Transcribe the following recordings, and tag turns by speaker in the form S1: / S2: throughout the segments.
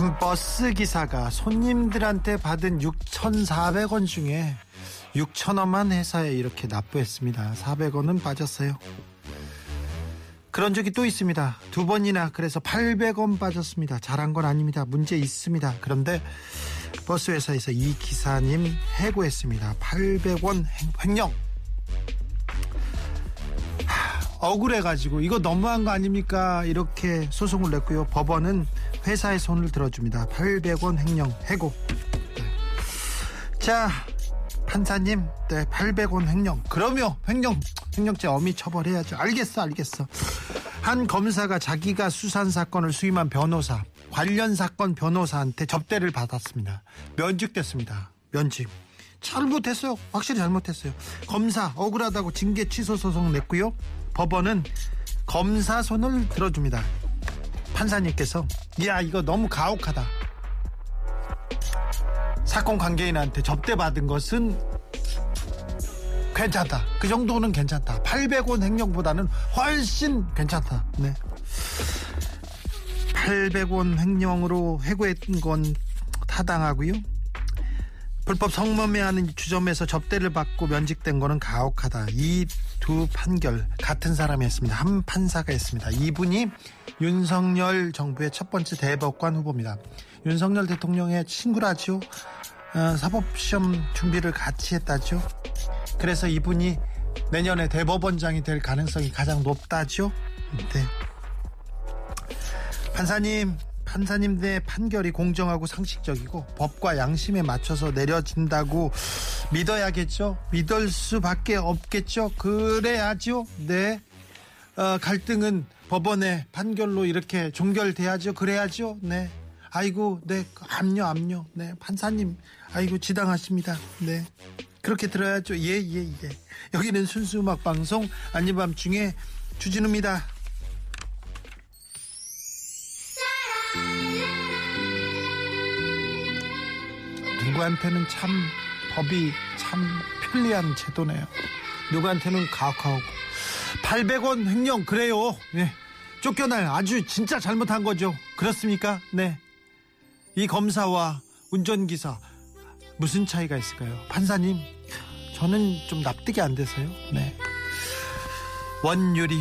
S1: 한 버스 기사가 손님들한테 받은 6,400원 중에 6,000원만 회사에 이렇게 납부했습니다. 400원은 빠졌어요. 그런 적이 또 있습니다. 두 번이나 그래서 800원 빠졌습니다. 잘한 건 아닙니다. 문제 있습니다. 그런데 버스 회사에서 이 기사님 해고했습니다. 800원 횡령. 억울해가지고 이거 너무한 거 아닙니까? 이렇게 소송을 냈고요. 법원은 회사의 손을 들어줍니다. 800원 횡령 해고. 네. 자 판사님, 네 800원 횡령. 그러면 횡령 횡령죄 엄히 처벌해야죠. 알겠어, 알겠어. 한 검사가 자기가 수산 사건을 수임한 변호사 관련 사건 변호사한테 접대를 받았습니다. 면직됐습니다. 면직. 잘못했어요. 확실히 잘못했어요. 검사 억울하다고 징계 취소 소송 냈고요. 법원은 검사 손을 들어줍니다. 판사님께서 야 이거 너무 가혹하다. 사건 관계인한테 접대받은 것은 괜찮다. 그 정도는 괜찮다. 800원 횡령보다는 훨씬 괜찮다. 네. 800원 횡령으로 해고했던 건 타당하고요. 불법 성범죄하는 주점에서 접대를 받고 면직된 거는 가혹하다. 이 두 판결 같은 사람이 했습니다. 한 판사가 했습니다. 이분이 윤석열 정부의 첫 번째 대법관 후보입니다. 윤석열 대통령의 친구라죠. 어, 사법시험 준비를 같이 했다죠. 그래서 이분이 내년에 대법원장이 될 가능성이 가장 높다죠. 네. 판사님, 판사님들의 판결이 공정하고 상식적이고 법과 양심에 맞춰서 내려진다고 믿어야겠죠. 믿을 수밖에 없겠죠. 그래야죠. 네. 어, 갈등은 법원의 판결로 이렇게 종결돼야죠. 그래야죠. 네. 아이고, 네. 압류, 압류. 네. 판사님, 아이고, 지당하십니다. 네. 그렇게 들어야죠. 예, 예, 예. 여기는 순수 음악 방송 아닌 밤 중에 주진우입니다. 누구한테는 참 법이 참 편리한 제도네요. 누구한테는 가혹하고 800원 횡령 그래요. 예. 쫓겨날 아주 진짜 잘못한 거죠. 그렇습니까? 네. 이 검사와 운전기사 무슨 차이가 있을까요? 판사님, 저는 좀 납득이 안 돼서요. 네. 원유리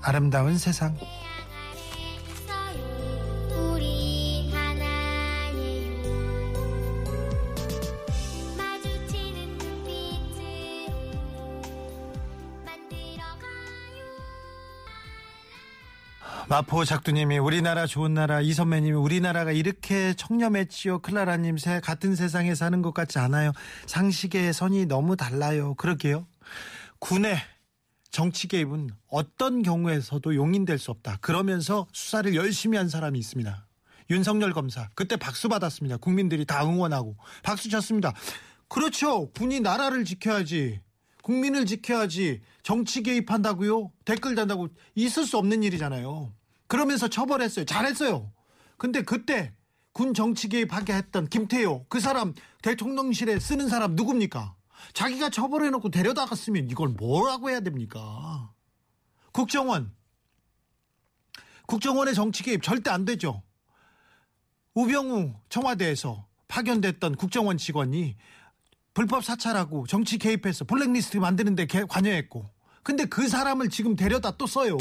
S1: 아름다운 세상. 마포 작두님이 우리나라 좋은 나라 이선배님이 우리나라가 이렇게 청렴했지요 클라라님 새 같은 세상에 사는 것 같지 않아요. 상식의 선이 너무 달라요. 그러게요. 군의 정치 개입은 어떤 경우에서도 용인될 수 없다. 그러면서 수사를 열심히 한 사람이 있습니다. 윤석열 검사. 그때 박수 받았습니다. 국민들이 다 응원하고. 박수 쳤습니다. 그렇죠. 군이 나라를 지켜야지. 국민을 지켜야지 정치 개입한다고요? 댓글 단다고 있을 수 없는 일이잖아요. 그러면서 처벌했어요. 잘했어요. 근데 그때 군 정치 개입하게 했던 김태효 그 사람 대통령실에 쓰는 사람 누굽니까? 자기가 처벌해놓고 데려다갔으면 이걸 뭐라고 해야 됩니까? 국정원 국정원의 정치 개입 절대 안 되죠. 우병우 청와대에서 파견됐던 국정원 직원이 불법 사찰하고 정치 개입해서 블랙리스트 만드는데 개- 관여했고 근데 그 사람을 지금 데려다 또 써요.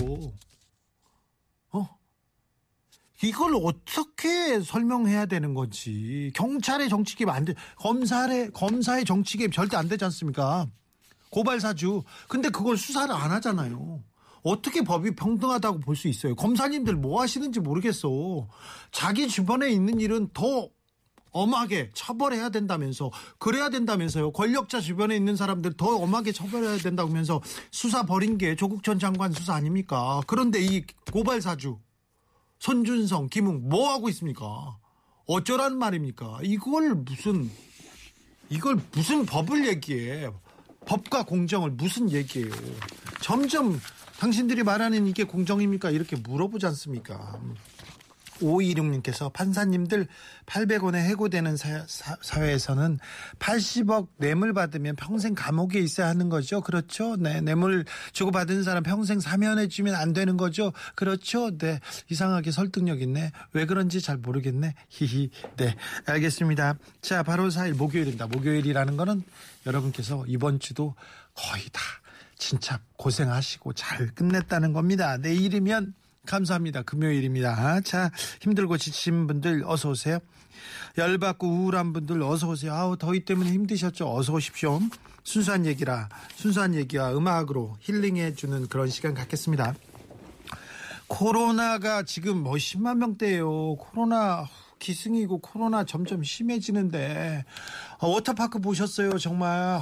S1: 어? 이걸 어떻게 설명해야 되는 건지 경찰의 정치 개입 안 돼. 검사의 검사의 정치 개입 절대 안 되지 않습니까? 고발 사주. 근데 그걸 수사를 안 하잖아요. 어떻게 법이 평등하다고 볼 수 있어요? 검사님들 뭐 하시는지 모르겠어. 자기 주변에 있는 일은 더 엄하게 처벌해야 된다면서 그래야 된다면서요. 권력자 주변에 있는 사람들 더 엄하게 처벌해야 된다고 하면서 수사 벌인 게 조국 전 장관 수사 아닙니까? 그런데 이 고발 사주 손준성, 김웅 뭐 하고 있습니까? 어쩌라는 말입니까? 이걸 무슨 이걸 무슨 법을 얘기해? 법과 공정을 무슨 얘기해요? 점점 당신들이 말하는 이게 공정입니까? 이렇게 물어보지 않습니까? 5216님께서 판사님들 800원에 해고되는 사, 회에서는 80억 뇌물 받으면 평생 감옥에 있어야 하는 거죠. 그렇죠. 네. 뇌물 주고 받은 사람 평생 사면해 주면 안 되는 거죠. 그렇죠. 네. 이상하게 설득력 있네. 왜 그런지 잘 모르겠네. 히히. 네. 알겠습니다. 자, 바로 4일 목요일입니다. 목요일이라는 거는 여러분께서 이번 주도 거의 다 진짜 고생하시고 잘 끝냈다는 겁니다. 내일이면 감사합니다. 금요일입니다. 자, 힘들고 지친 분들 어서 오세요. 열받고 우울한 분들 어서 오세요. 아우 더위 때문에 힘드셨죠? 어서 오십시오. 순수한 얘기라 순수한 얘기와 음악으로 힐링해 주는 그런 시간 갖겠습니다. 코로나가 지금 뭐 10만 명대예요. 코로나 기승이고 코로나 점점 심해지는데 어, 워터파크 보셨어요? 정말 어,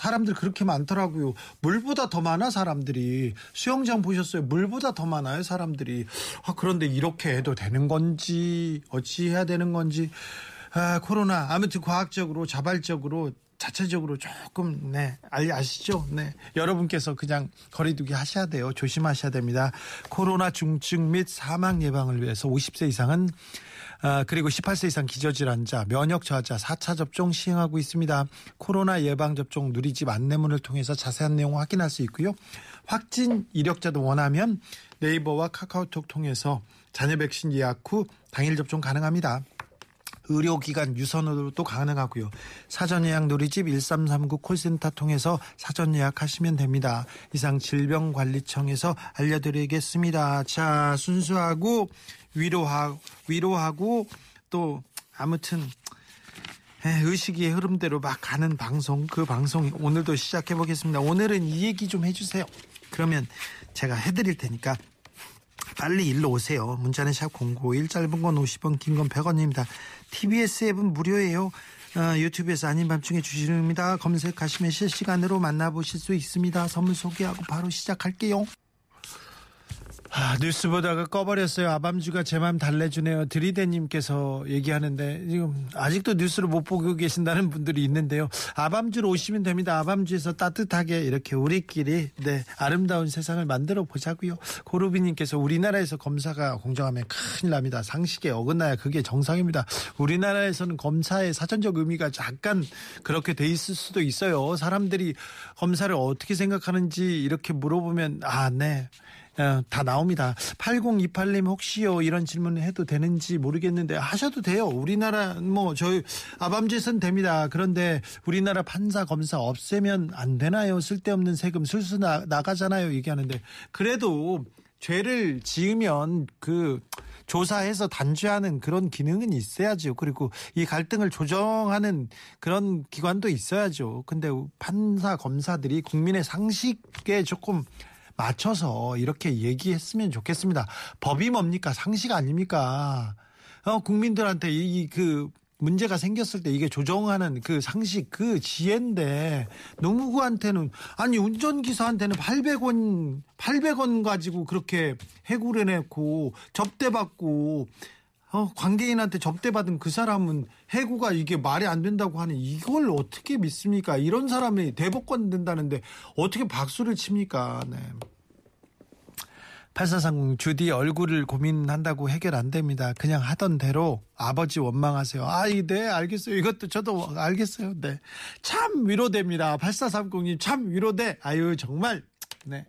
S1: 사람들 그렇게 많더라고요. 물보다 더 많아 사람들이. 수영장 보셨어요? 물보다 더 많아요 사람들이. 아, 그런데 이렇게 해도 되는 건지 어찌 해야 되는 건지. 아, 코로나 아무튼 과학적으로 자발적으로 자체적으로 조금 네 알- 아시죠? 네 여러분께서 그냥 거리두기 하셔야 돼요. 조심하셔야 됩니다. 코로나 중증 및 사망 예방을 위해서 50세 이상은 아, 그리고 18세 이상 기저질환자, 면역 저하자 4차 접종 시행하고 있습니다. 코로나 예방 접종 누리집 안내문을 통해서 자세한 내용 확인할 수 있고요. 확진 이력자도 원하면 네이버와 카카오톡 통해서 자녀 백신 예약 후 당일 접종 가능합니다. 의료기관 유선으로도 가능하고요. 사전 예약 누리집 1339 콜센터 통해서 사전 예약하시면 됩니다. 이상 질병관리청에서 알려드리겠습니다. 자, 순수하고 위로하고, 위로하고 또 아무튼 에, 의식의 흐름대로 막 가는 방송 그 방송 오늘도 시작해 보겠습니다. 오늘은 이 얘기 좀 해주세요. 그러면 제가 해드릴 테니까 빨리 일로 오세요. 문자는 샵 051, 짧은 건 50원, 긴 건 100원입니다. TBS 앱은 무료예요. 어, 유튜브에서 아닌 밤중에 주시입니다. 검색하시면 실시간으로 만나보실 수 있습니다. 선물 소개하고 바로 시작할게요. 아, 뉴스 보다가 꺼버렸어요. 아밤주가 제 맘 달래주네요. 드리대님께서 얘기하는데 지금 아직도 뉴스를 못 보고 계신다는 분들이 있는데요. 아밤주로 오시면 됩니다. 아밤주에서 따뜻하게 이렇게 우리끼리 네 아름다운 세상을 만들어 보자고요. 고루비님께서 우리나라에서 검사가 공정하면 큰일 납니다. 상식에 어긋나야 그게 정상입니다. 우리나라에서는 검사의 사전적 의미가 약간 그렇게 돼 있을 수도 있어요. 사람들이 검사를 어떻게 생각하는지 이렇게 물어보면 아 네. 어, 다 나옵니다. 8028님 혹시요 이런 질문을 해도 되는지 모르겠는데 하셔도 돼요. 우리나라 뭐 저희 아밤주에서는 됩니다. 그런데 우리나라 판사 검사 없애면 안 되나요? 쓸데없는 세금 술수 나, 나가잖아요. 얘기하는데 그래도 죄를 지으면 그 조사해서 단죄하는 그런 기능은 있어야죠. 그리고 이 갈등을 조정하는 그런 기관도 있어야죠. 근데 판사 검사들이 국민의 상식에 조금 맞춰서 이렇게 얘기했으면 좋겠습니다. 법이 뭡니까? 상식 아닙니까? 어, 국민들한테 이그 문제가 생겼을 때 이게 조정하는 그 상식 그 지혜인데 누구한테는 아니 운전기사한테는 800원 800원 가지고 그렇게 해고를 해놓고 접대받고 어, 관계인한테 접대받은 그 사람은 해고가 이게 말이 안 된다고 하는 이걸 어떻게 믿습니까? 이런 사람이 대법관 된다는데 어떻게 박수를 칩니까? 네. 8430 주디 얼굴을 고민한다고 해결 안 됩니다. 그냥 하던 대로 아버지 원망하세요. 아, 이, 네, 알겠어요. 이것도 저도 알겠어요. 네. 참 위로됩니다. 8430님 참 위로돼. 아유, 정말. 네.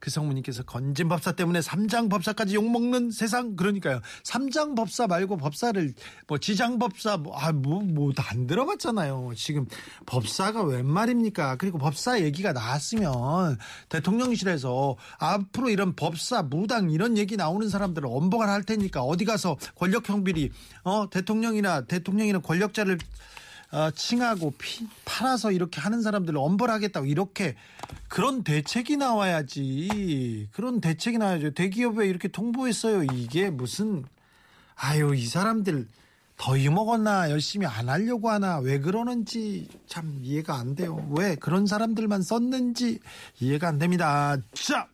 S1: 그 성모님께서 건진 법사 때문에 삼장 법사까지 욕먹는 세상 그러니까요. 삼장 법사 말고 법사를 뭐 지장 법사 뭐아뭐뭐안 들어봤잖아요. 지금 법사가 웬 말입니까? 그리고 법사 얘기가 나왔으면 대통령실에서 앞으로 이런 법사 무당 이런 얘기 나오는 사람들을 엄벌 할 테니까 어디 가서 권력 형 비리 어 대통령이나 대통령이나 권력자를 어, 칭하고 피, 팔아서 이렇게 하는 사람들을 엄벌하겠다고 이렇게 그런 대책이 나와야지. 그런 대책이 나와야죠. 대기업에 이렇게 통보했어요. 이게 무슨 아유 이 사람들 더 이먹었나 열심히 안 하려고 하나 왜 그러는지 참 이해가 안 돼요. 왜 그런 사람들만 썼는지 이해가 안 됩니다. 자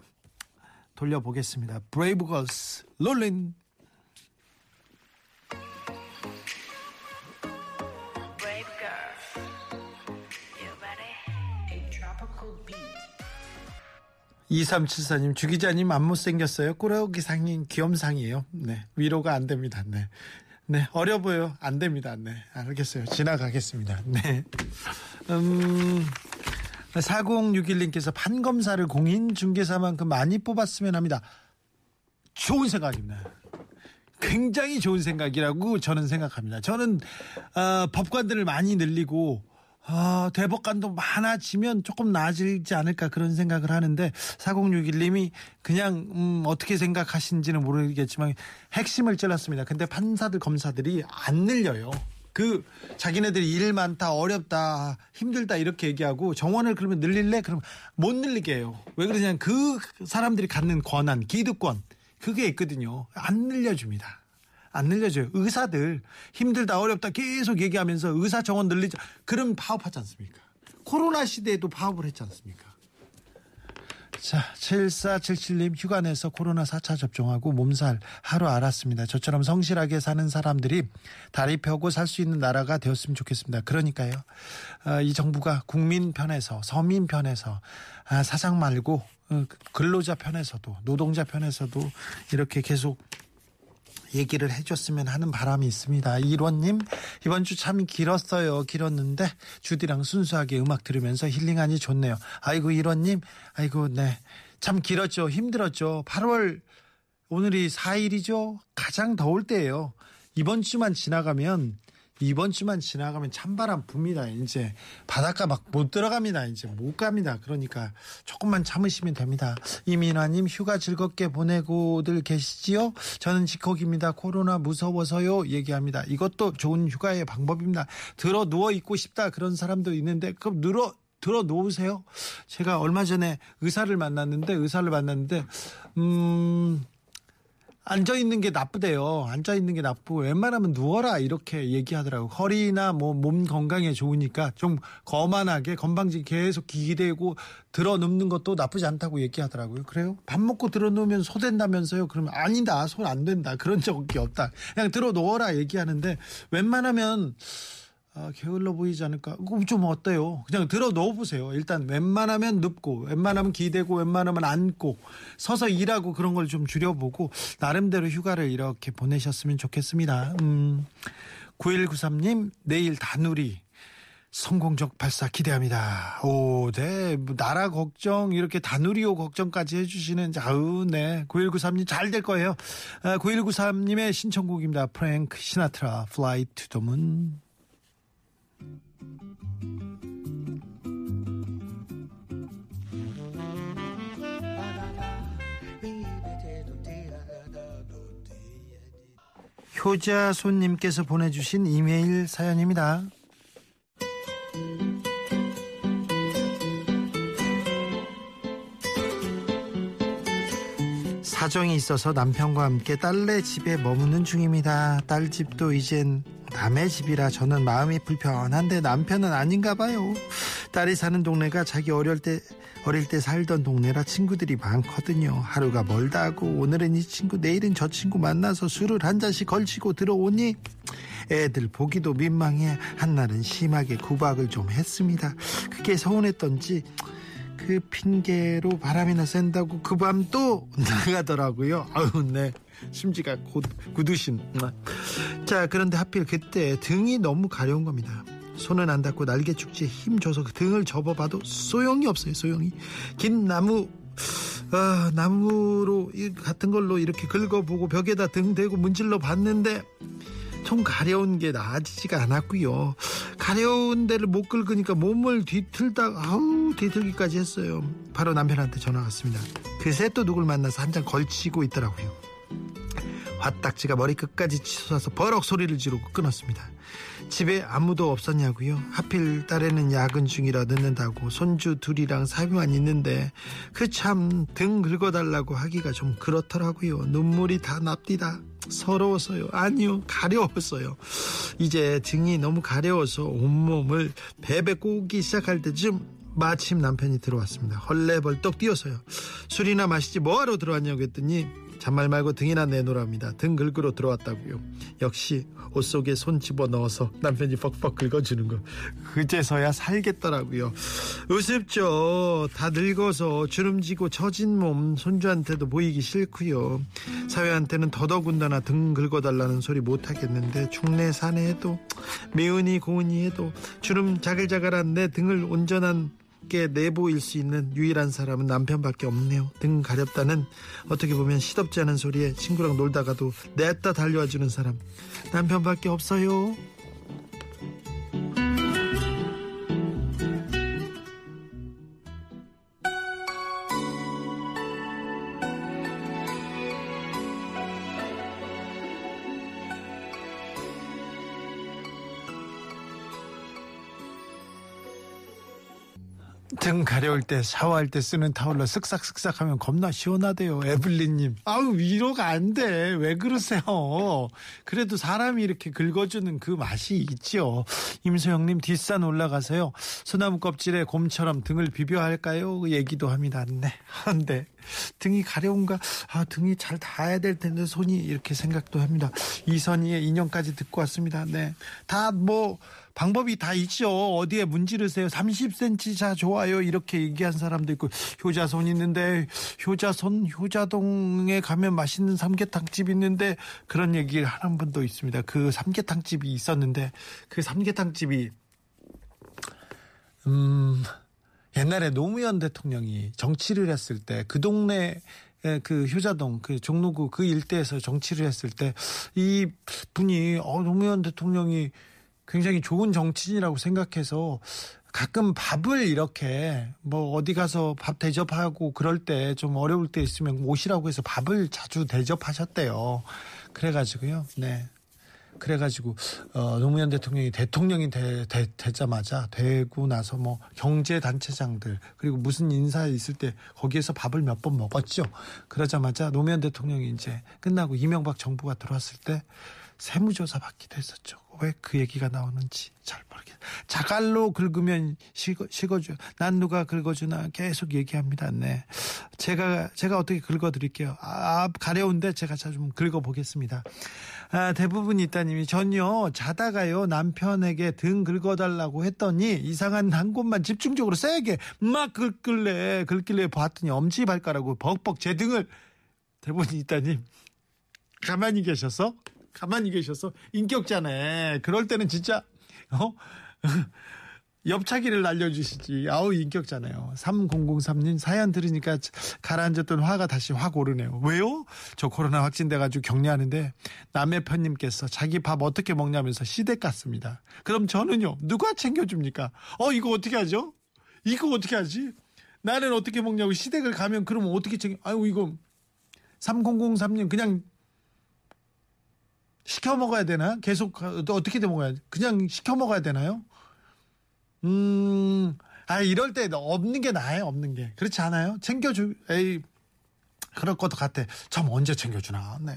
S1: 돌려보겠습니다. 브레이브걸스 롤린 2374님, 주기자님 안 못생겼어요. 꾸러기 상인 귀염상이에요. 네. 위로가 안 됩니다. 네. 네. 어려 보여. 안 됩니다. 네. 알겠어요. 지나가겠습니다. 네. 음, 4061님께서 판검사를 공인중개사만큼 많이 뽑았으면 합니다. 좋은 생각입니다. 굉장히 좋은 생각이라고 저는 생각합니다. 저는 어, 법관들을 많이 늘리고 아, 대법관도 많아지면 조금 나아지지 않을까 그런 생각을 하는데 4061님이 그냥 음, 어떻게 생각하신지는 모르겠지만 핵심을 찔렀습니다. 근데 판사들 검사들이 안 늘려요. 그 자기네들이 일 많다 어렵다 힘들다 이렇게 얘기하고 정원을 그러면 늘릴래 그러면 못 늘리게 해요 왜 그러냐면 그 사람들이 갖는 권한 기득권 그게 있거든요 안 늘려줍니다 안 늘려줘요 의사들 힘들다 어렵다 계속 얘기하면서 의사 정원 늘리자 그럼 파업하지 않습니까 코로나 시대에도 파업을 했지 않습니까 자, 7477님 휴가 내서 코로나 4차 접종하고 몸살 하루 알았습니다. 저처럼 성실하게 사는 사람들이 다리 펴고 살 수 있는 나라가 되었으면 좋겠습니다. 그러니까요. 아, 이 정부가 국민 편에서 서민 편에서 아, 사장 말고 어, 근로자 편에서도 노동자 편에서도 이렇게 계속 얘기를 해줬으면 하는 바람이 있습니다. 이원님 이번 주 참 길었어요. 길었는데 주디랑 순수하게 음악 들으면서 힐링하니 좋네요. 아이고 이원님 아이고 네 참 길었죠. 힘들었죠. 8월 오늘이 4일이죠. 가장 더울 때예요. 이번 주만 지나가면 이번 주만 지나가면 찬바람 붑니다. 이제 바닷가 막 못 들어갑니다. 이제 못 갑니다. 그러니까 조금만 참으시면 됩니다. 이민화님 휴가 즐겁게 보내고들 계시지요? 저는 직콕입니다. 코로나 무서워서요. 얘기합니다. 이것도 좋은 휴가의 방법입니다. 들어 누워 있고 싶다 그런 사람도 있는데 그럼 늘어 들어 놓으세요. 제가 얼마 전에 의사를 만났는데 의사를 만났는데 음 앉아 있는 게 나쁘대요. 앉아 있는 게 나쁘고 웬만하면 누워라 이렇게 얘기하더라고. 허리나 뭐 몸 건강에 좋으니까 좀 거만하게 건방지 계속 기대고 들어 눕는 것도 나쁘지 않다고 얘기하더라고요. 그래요? 밥 먹고 들어 놓으면 소된다면서요? 그러면 아니다. 손 안 된다. 그런 적이 없다. 그냥 들어 놓어라 얘기하는데 웬만하면 아, 게을러 보이지 않을까? 그럼 좀 어때요? 그냥 들어 넣어보세요. 일단 웬만하면 눕고, 웬만하면 기대고, 웬만하면 앉고, 서서 일하고 그런 걸 좀 줄여보고, 나름대로 휴가를 이렇게 보내셨으면 좋겠습니다. 음, 9193님, 내일 다누리. 성공적 발사 기대합니다. 오, 네. 뭐 나라 걱정, 이렇게 다누리오 걱정까지 해주시는, 아우, 네. 9193님 잘 될 거예요. 아, 9193님의 신청곡입니다. 프랭크 시나트라, Fly to the Moon. 효자손님께서 보내주신 이메일 사연입니다. 사정이 있어서 남편과 함께 딸네 집에 머무는 중입니다. 딸 집도 이젠 남의 집이라 저는 마음이 불편한데 남편은 아닌가 봐요. 딸이 사는 동네가 자기 어릴 때 어릴 때 살던 동네라 친구들이 많거든요. 하루가 멀다 하고 오늘은 이 친구 내일은 저 친구 만나서 술을 한 잔씩 걸치고 들어오니 애들 보기도 민망해 한날은 심하게 구박을 좀 했습니다. 그게 서운했던지 그 핑계로 바람이나 쐰다고 그 밤 또 나가더라고요. 아우 네 심지가 곧 굳으신. 자 그런데 하필 그때 등이 너무 가려운 겁니다. 손은 안 닿고 날개 축지에 힘 줘서 그 등을 접어봐도 소용이 없어요. 소용이 긴 나무 아, 나무로 이 같은 걸로 이렇게 긁어보고 벽에다 등 대고 문질러 봤는데 좀 가려운 게 나아지지가 않았고요. 가려운 데를 못 긁으니까 몸을 뒤틀다 아우 뒤틀기까지 했어요. 바로 남편한테 전화 왔습니다. 그새 또 누굴 만나서 한 잔 걸치고 있더라고요. 화딱지가 머리 끝까지 치솟아서 버럭 소리를 지르고 끊었습니다. 집에 아무도 없었냐고요? 하필 딸에는 야근 중이라 늦는다고 손주 둘이랑 사비만 있는데 그 참 등 긁어달라고 하기가 좀 그렇더라고요. 눈물이 다 납디다. 서러워서요. 아니요, 가려웠어요. 이제 등이 너무 가려워서 온몸을 베베 꼬기 시작할 때쯤 마침 남편이 들어왔습니다. 헐레벌떡 뛰어서요. 술이나 마시지 뭐하러 들어왔냐고 했더니 잔말 말고 등이나 내놓으랍니다. 등 긁으러 들어왔다고요. 역시 옷 속에 손 집어 넣어서 남편이 퍽퍽 긁어주는 거. 그제서야 살겠더라고요. 우습죠. 다 늙어서 주름지고 처진 몸 손주한테도 보이기 싫고요. 사회한테는 더더군다나 등 긁어달라는 소리 못하겠는데 중내 사내에도 미운이 고운이 해도 주름 자글자글한 내 등을 온전한 게 내보일 수 있는 유일한 사람은 남편밖에 없네요. 등 가렵다는 어떻게 보면 시덥지 않은 소리에 친구랑 놀다가도 냈다 달려와 주는 사람 남편밖에 없어요. 등 가려울 때 샤워할 때 쓰는 타올로 쓱싹쓱싹 하면 겁나 시원하대요. 에블린님. 아우, 위로가 안 돼. 왜 그러세요? 그래도 사람이 이렇게 긁어주는 그 맛이 있죠. 임소영님, 뒷산 올라가서요. 소나무 껍질에 곰처럼 등을 비벼 할까요? 그 얘기도 합니다. 네. 한데. 등이 가려운가? 아, 등이 잘 닿아야 될 텐데 손이 이렇게 생각도 합니다. 이선희의 인형까지 듣고 왔습니다. 네. 다 뭐, 방법이 다 있죠. 어디에 문지르세요. 30cm 자 좋아요. 이렇게 얘기한 사람도 있고 효자손 있는데 효자손 효자동에 가면 맛있는 삼계탕집 있는데 그런 얘기를 하는 분도 있습니다. 그 삼계탕집이 있었는데 그 삼계탕집이 음 옛날에 노무현 대통령이 정치를 했을 때 그 동네 그 효자동 그 종로구 그 일대에서 정치를 했을 때 이 분이 어 노무현 대통령이 굉장히 좋은 정치인이라고 생각해서 가끔 밥을 이렇게 뭐 어디 가서 밥 대접하고 그럴 때 좀 어려울 때 있으면 오시라고 해서 밥을 자주 대접하셨대요. 그래가지고요. 네. 그래가지고 어, 노무현 대통령이 대통령이 되, 되, 되 자마자 되고 나서 뭐 경제 단체장들 그리고 무슨 인사 있을 때 거기에서 밥을 몇 번 먹었죠. 그러자마자 노무현 대통령이 이제 끝나고 이명박 정부가 들어왔을 때 세무조사 받기도 했었죠. 왜 그 얘기가 나오는지 잘 모르겠어요. 자갈로 긁으면 식어, 식어줘. 난 누가 긁어주나 계속 얘기합니다. 네. 제가, 제가 어떻게 긁어드릴게요. 아, 가려운데 제가 좀 긁어보겠습니다. 아, 대부분 있다님이 전요, 자다가요, 남편에게 등 긁어달라고 했더니 이상한 한 곳만 집중적으로 세게 막 긁길래, 긁길래 봤더니 엄지 발가락으로 벅벅 제 등을 대부분 있다님. 가만히 계셔서 가만히 계셔서 인격자네. 그럴 때는 진짜 어? 옆차기를 날려주시지. 아우 인격자네요. 3003님 사연 들으니까 가라앉았던 화가 다시 확 오르네요. 왜요? 저 코로나 확진돼가지고 격리하는데 남의 편님께서 자기 밥 어떻게 먹냐면서 시댁 갔습니다. 그럼 저는요 누가 챙겨줍니까? 어 이거 어떻게 하죠? 이거 어떻게 하지? 나는 어떻게 먹냐고 시댁을 가면 그럼 어떻게 챙겨? 아유 이거 3003님 그냥 시켜 먹어야 되나? 계속 어떻게 돼 먹어야 그냥 시켜 먹어야 되나요? 음, 아 이럴 때 없는 게 나아요, 없는 게 그렇지 않아요? 챙겨주, 에이 그럴 것도 같아. 참 언제 챙겨주나? 네.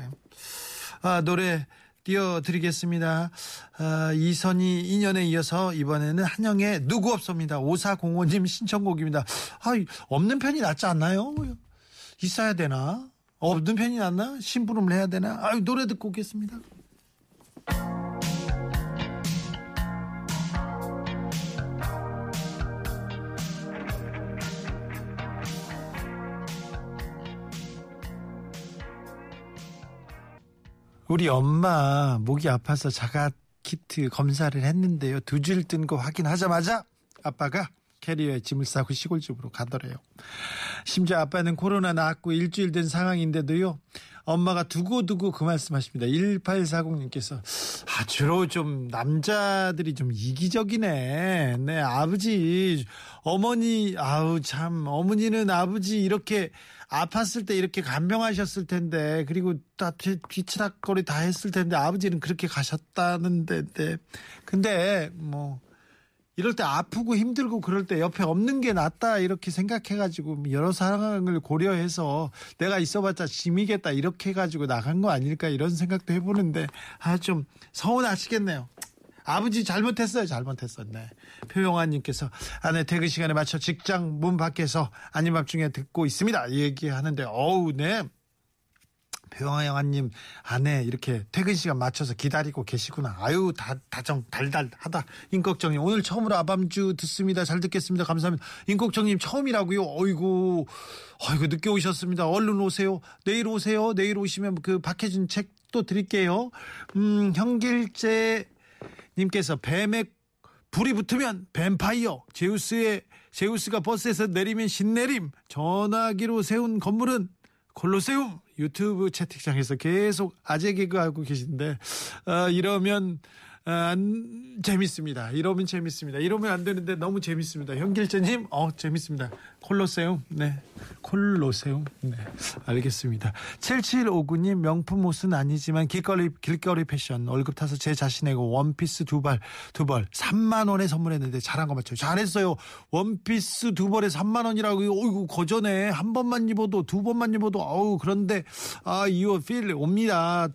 S1: 아 노래 띄워드리겠습니다. 아, 이선희 인연에 이어서 이번에는 한영의 누구 없습니다. 5405님 신청곡입니다. 아, 없는 편이 낫지 않나요? 있어야 되나? 없는 편이 낫나? 심부름을 해야 되나? 아, 노래 듣고 오겠습니다. 우리 엄마 목이 아파서 자가 키트 검사를 했는데요. 두 줄 뜬 거 확인하자마자 아빠가 캐리어에 짐을 싸고 시골집으로 가더래요. 심지어 아빠는 코로나 나았고 일주일 된 상황인데도요. 엄마가 두고두고 그 말씀하십니다. 1840님께서 아 주로 좀 남자들이 좀 이기적이네. 네 아버지 어머니 아우 참 어머니는 아버지 이렇게 아팠을 때 이렇게 간병하셨을 텐데 그리고 다 뒤치락거리 다 했을 텐데 아버지는 그렇게 가셨다는데 네. 근데 뭐 이럴 때 아프고 힘들고 그럴 때 옆에 없는 게 낫다 이렇게 생각해가지고 여러 상황을 고려해서 내가 있어봤자 짐이겠다 이렇게 해가지고 나간 거 아닐까 이런 생각도 해보는데 아 좀 서운하시겠네요. 아버지 잘못했어요. 잘못했었네. 네. 표영아님께서 아내 퇴근 시간에 맞춰 직장 문 밖에서 아닌 밤중에 듣고 있습니다. 얘기하는데 어우 네. 표영아님 아내 이렇게 퇴근 시간 맞춰서 기다리고 계시구나. 아유 다 다정 달달하다. 임꺽정님 오늘 처음으로 아밤주 듣습니다. 잘 듣겠습니다. 감사합니다. 임꺽정님 처음이라고요. 어이구 어이구 늦게 오셨습니다. 얼른 오세요. 내일 오세요. 내일 오시면 그 박해준 책 또 드릴게요. 음 형길재 님께서 뱀에 불이 붙으면 뱀파이어 제우스의 제우스가 버스에서 내리면 신내림 전화기로 세운 건물은 콜로세움 유튜브 채팅창에서 계속 아재 개그하고 계신데 어, 이러면 어, 안 재밌습니다. 이러면 재밌습니다. 이러면 안 되는데 너무 재밌습니다. 현길재님, 어 재밌습니다. 콜로세움, 네, 콜로세움, 네, 알겠습니다. 7759님 명품 옷은 아니지만 길거리 길거리 패션 월급 타서 제 자신에게 원피스 두벌두벌 3만 원에 선물했는데 잘한 거 맞죠? 잘했어요. 원피스 두 벌에 3만 원이라고 어이구 거전에 한 번만 입어도 두 번만 입어도 어우 그런데 아이옷필 옵니다.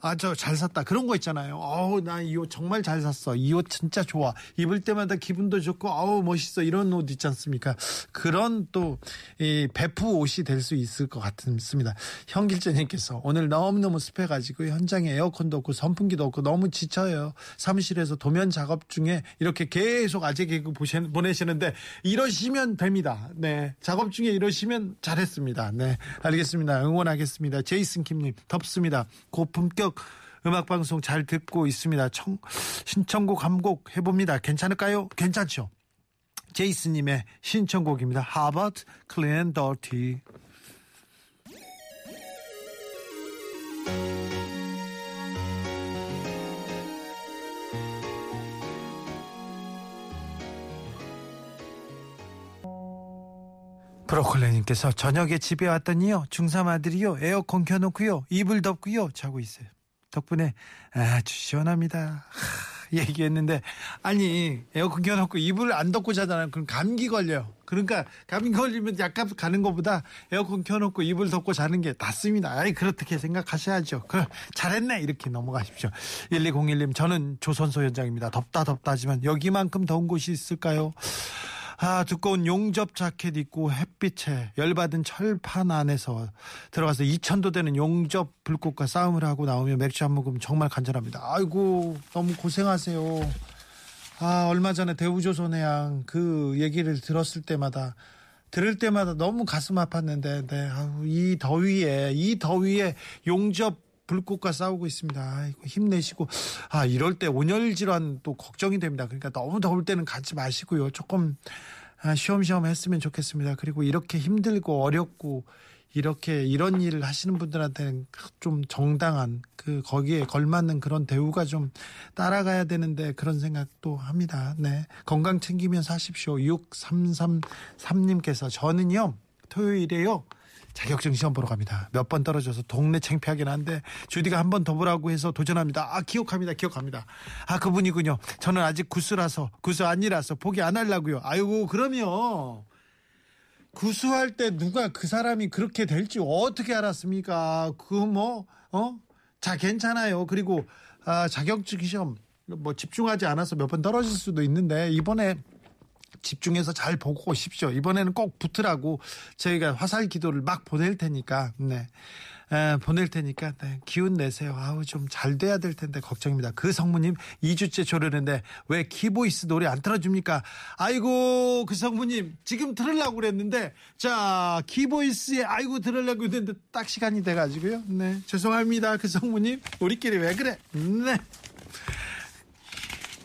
S1: 아, 저 잘 샀다. 그런 거 있잖아요. 어우, 나 이 옷 정말 잘 샀어. 이 옷 진짜 좋아. 입을 때마다 기분도 좋고, 어우, 멋있어. 이런 옷 있지 않습니까? 그런 또, 이, 배프 옷이 될 수 있을 것 같습니다. 현길재님께서 오늘 너무너무 습해가지고 현장에 에어컨도 없고 선풍기도 없고 너무 지쳐요. 사무실에서 도면 작업 중에 이렇게 계속 아재 개그 보내시는데 이러시면 됩니다. 네. 작업 중에 이러시면 잘했습니다. 네. 알겠습니다. 응원하겠습니다. 제이슨 킴님, 덥습니다. 고품격 음악 방송 잘 듣고 있습니다. 청, 신청곡 한 곡 해봅니다. 괜찮을까요? 괜찮죠? 제이슨님의 신청곡입니다. 하버트 클랜 더티. 브로콜리님께서 저녁에 집에 왔더니요 중3 아들이요 에어컨 켜놓고요 이불 덮고요 자고 있어요 덕분에 아주 시원합니다. 하, 얘기했는데 아니 에어컨 켜놓고 이불 안 덮고 자잖아요. 그럼 감기 걸려요. 그러니까 감기 걸리면 약간 가는 것보다 에어컨 켜놓고 이불 덮고 자는 게 낫습니다. 아이 그렇게 생각하셔야죠. 그 잘했네. 이렇게 넘어가십시오. 1201님 저는 조선소 현장입니다. 덥다 덥다 하지만 여기만큼 더운 곳이 있을까요 아, 두꺼운 용접 자켓 입고 햇빛에 열받은 철판 안에서 들어가서 2천도 되는 용접 불꽃과 싸움을 하고 나오면 맥주 한 모금 정말 간절합니다. 아이고, 너무 고생하세요. 아, 얼마 전에 대우조선해양 그 얘기를 들었을 때마다 들을 때마다 너무 가슴 아팠는데, 네, 아우, 이 더위에, 이 더위에 용접 불꽃과 싸우고 있습니다. 아이고, 힘내시고 아 이럴 때 온열 질환 또 걱정이 됩니다. 그러니까 너무 더울 때는 가지 마시고요. 조금 아, 쉬엄쉬엄 했으면 좋겠습니다. 그리고 이렇게 힘들고 어렵고 이렇게 이런 일을 하시는 분들한테는 좀 정당한 그 거기에 걸맞는 그런 대우가 좀 따라가야 되는데 그런 생각도 합니다. 네. 건강 챙기면서 하십시오. 6333님께서 저는요. 토요일에요. 자격증 시험 보러 갑니다. 몇 번 떨어져서 동네 창피하긴 한데 주디가 한 번 더 보라고 해서 도전합니다. 아 기억합니다. 기억합니다. 아 그분이군요. 저는 아직 구수라서 구수 아니라서 포기 안 하려고요. 아이고 그러면 구수할 때 누가 그 사람이 그렇게 될지 어떻게 알았습니까? 그 뭐 어? 자 괜찮아요. 그리고 아, 자격증 시험 뭐 집중하지 않아서 몇 번 떨어질 수도 있는데 이번에 집중해서 잘 보고 오십시오. 이번에는 꼭 붙으라고 저희가 화살 기도를 막 보낼 테니까, 네. 에, 보낼 테니까, 네. 기운 내세요. 아우, 좀 잘 돼야 될 텐데, 걱정입니다. 그 성모님 2주째 조르는데, 왜 키보이스 노래 안 틀어줍니까? 아이고, 그 성모님, 지금 들으려고 그랬는데, 자, 키보이스에 아이고, 들으려고 했는데, 딱 시간이 돼가지고요. 네. 죄송합니다. 그 성모님. 우리끼리 왜 그래? 네.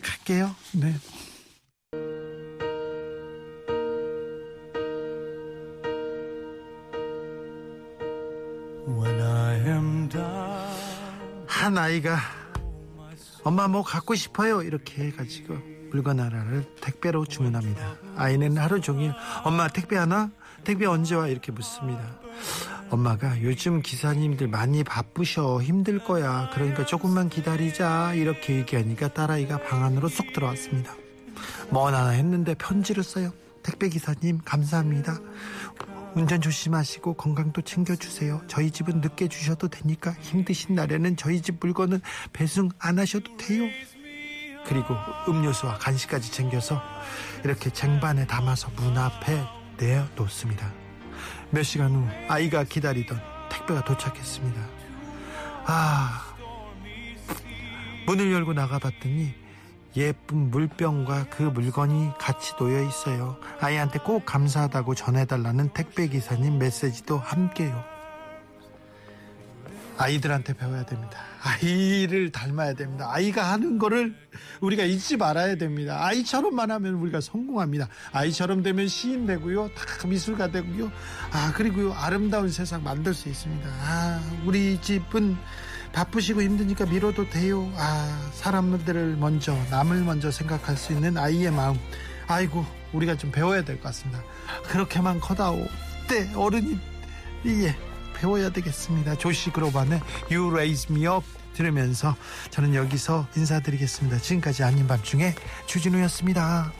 S1: 갈게요. 네. 한 아이가 엄마 뭐 갖고 싶어요? 이렇게 해가지고 물건 하나를 택배로 주문합니다. 아이는 하루 종일 엄마 택배 하나? 택배 언제 와? 이렇게 묻습니다. 엄마가 요즘 기사님들 많이 바쁘셔. 힘들 거야. 그러니까 조금만 기다리자. 이렇게 얘기하니까 딸아이가 방 안으로 쏙 들어왔습니다. 뭔 하나 했는데 편지를 써요. 택배 기사님 감사합니다 운전 조심하시고 건강도 챙겨주세요. 저희 집은 늦게 주셔도 되니까 힘드신 날에는 저희 집 물건은 배송 안 하셔도 돼요. 그리고 음료수와 간식까지 챙겨서 이렇게 쟁반에 담아서 문 앞에 내어놓습니다. 몇 시간 후 아이가 기다리던 택배가 도착했습니다. 아, 문을 열고 나가봤더니 예쁜 물병과 그 물건이 같이 놓여 있어요. 아이한테 꼭 감사하다고 전해달라는 택배 기사님 메시지도 함께요. 아이들한테 배워야 됩니다. 아이를 닮아야 됩니다. 아이가 하는 거를 우리가 잊지 말아야 됩니다. 아이처럼만 하면 우리가 성공합니다. 아이처럼 되면 시인 되고요. 다 미술가 되고요. 아, 그리고 아름다운 세상 만들 수 있습니다. 아, 우리 집은 바쁘시고 힘드니까 미뤄도 돼요. 아, 사람들을 먼저, 남을 먼저 생각할 수 있는 아이의 마음. 아이고, 우리가 좀 배워야 될 것 같습니다. 그렇게만 커다오. 때 어른이, 예, 배워야 되겠습니다. 조시 그로반의 You Raise Me Up 들으면서 저는 여기서 인사드리겠습니다. 지금까지 아닌 밤중에 주진우였습니다.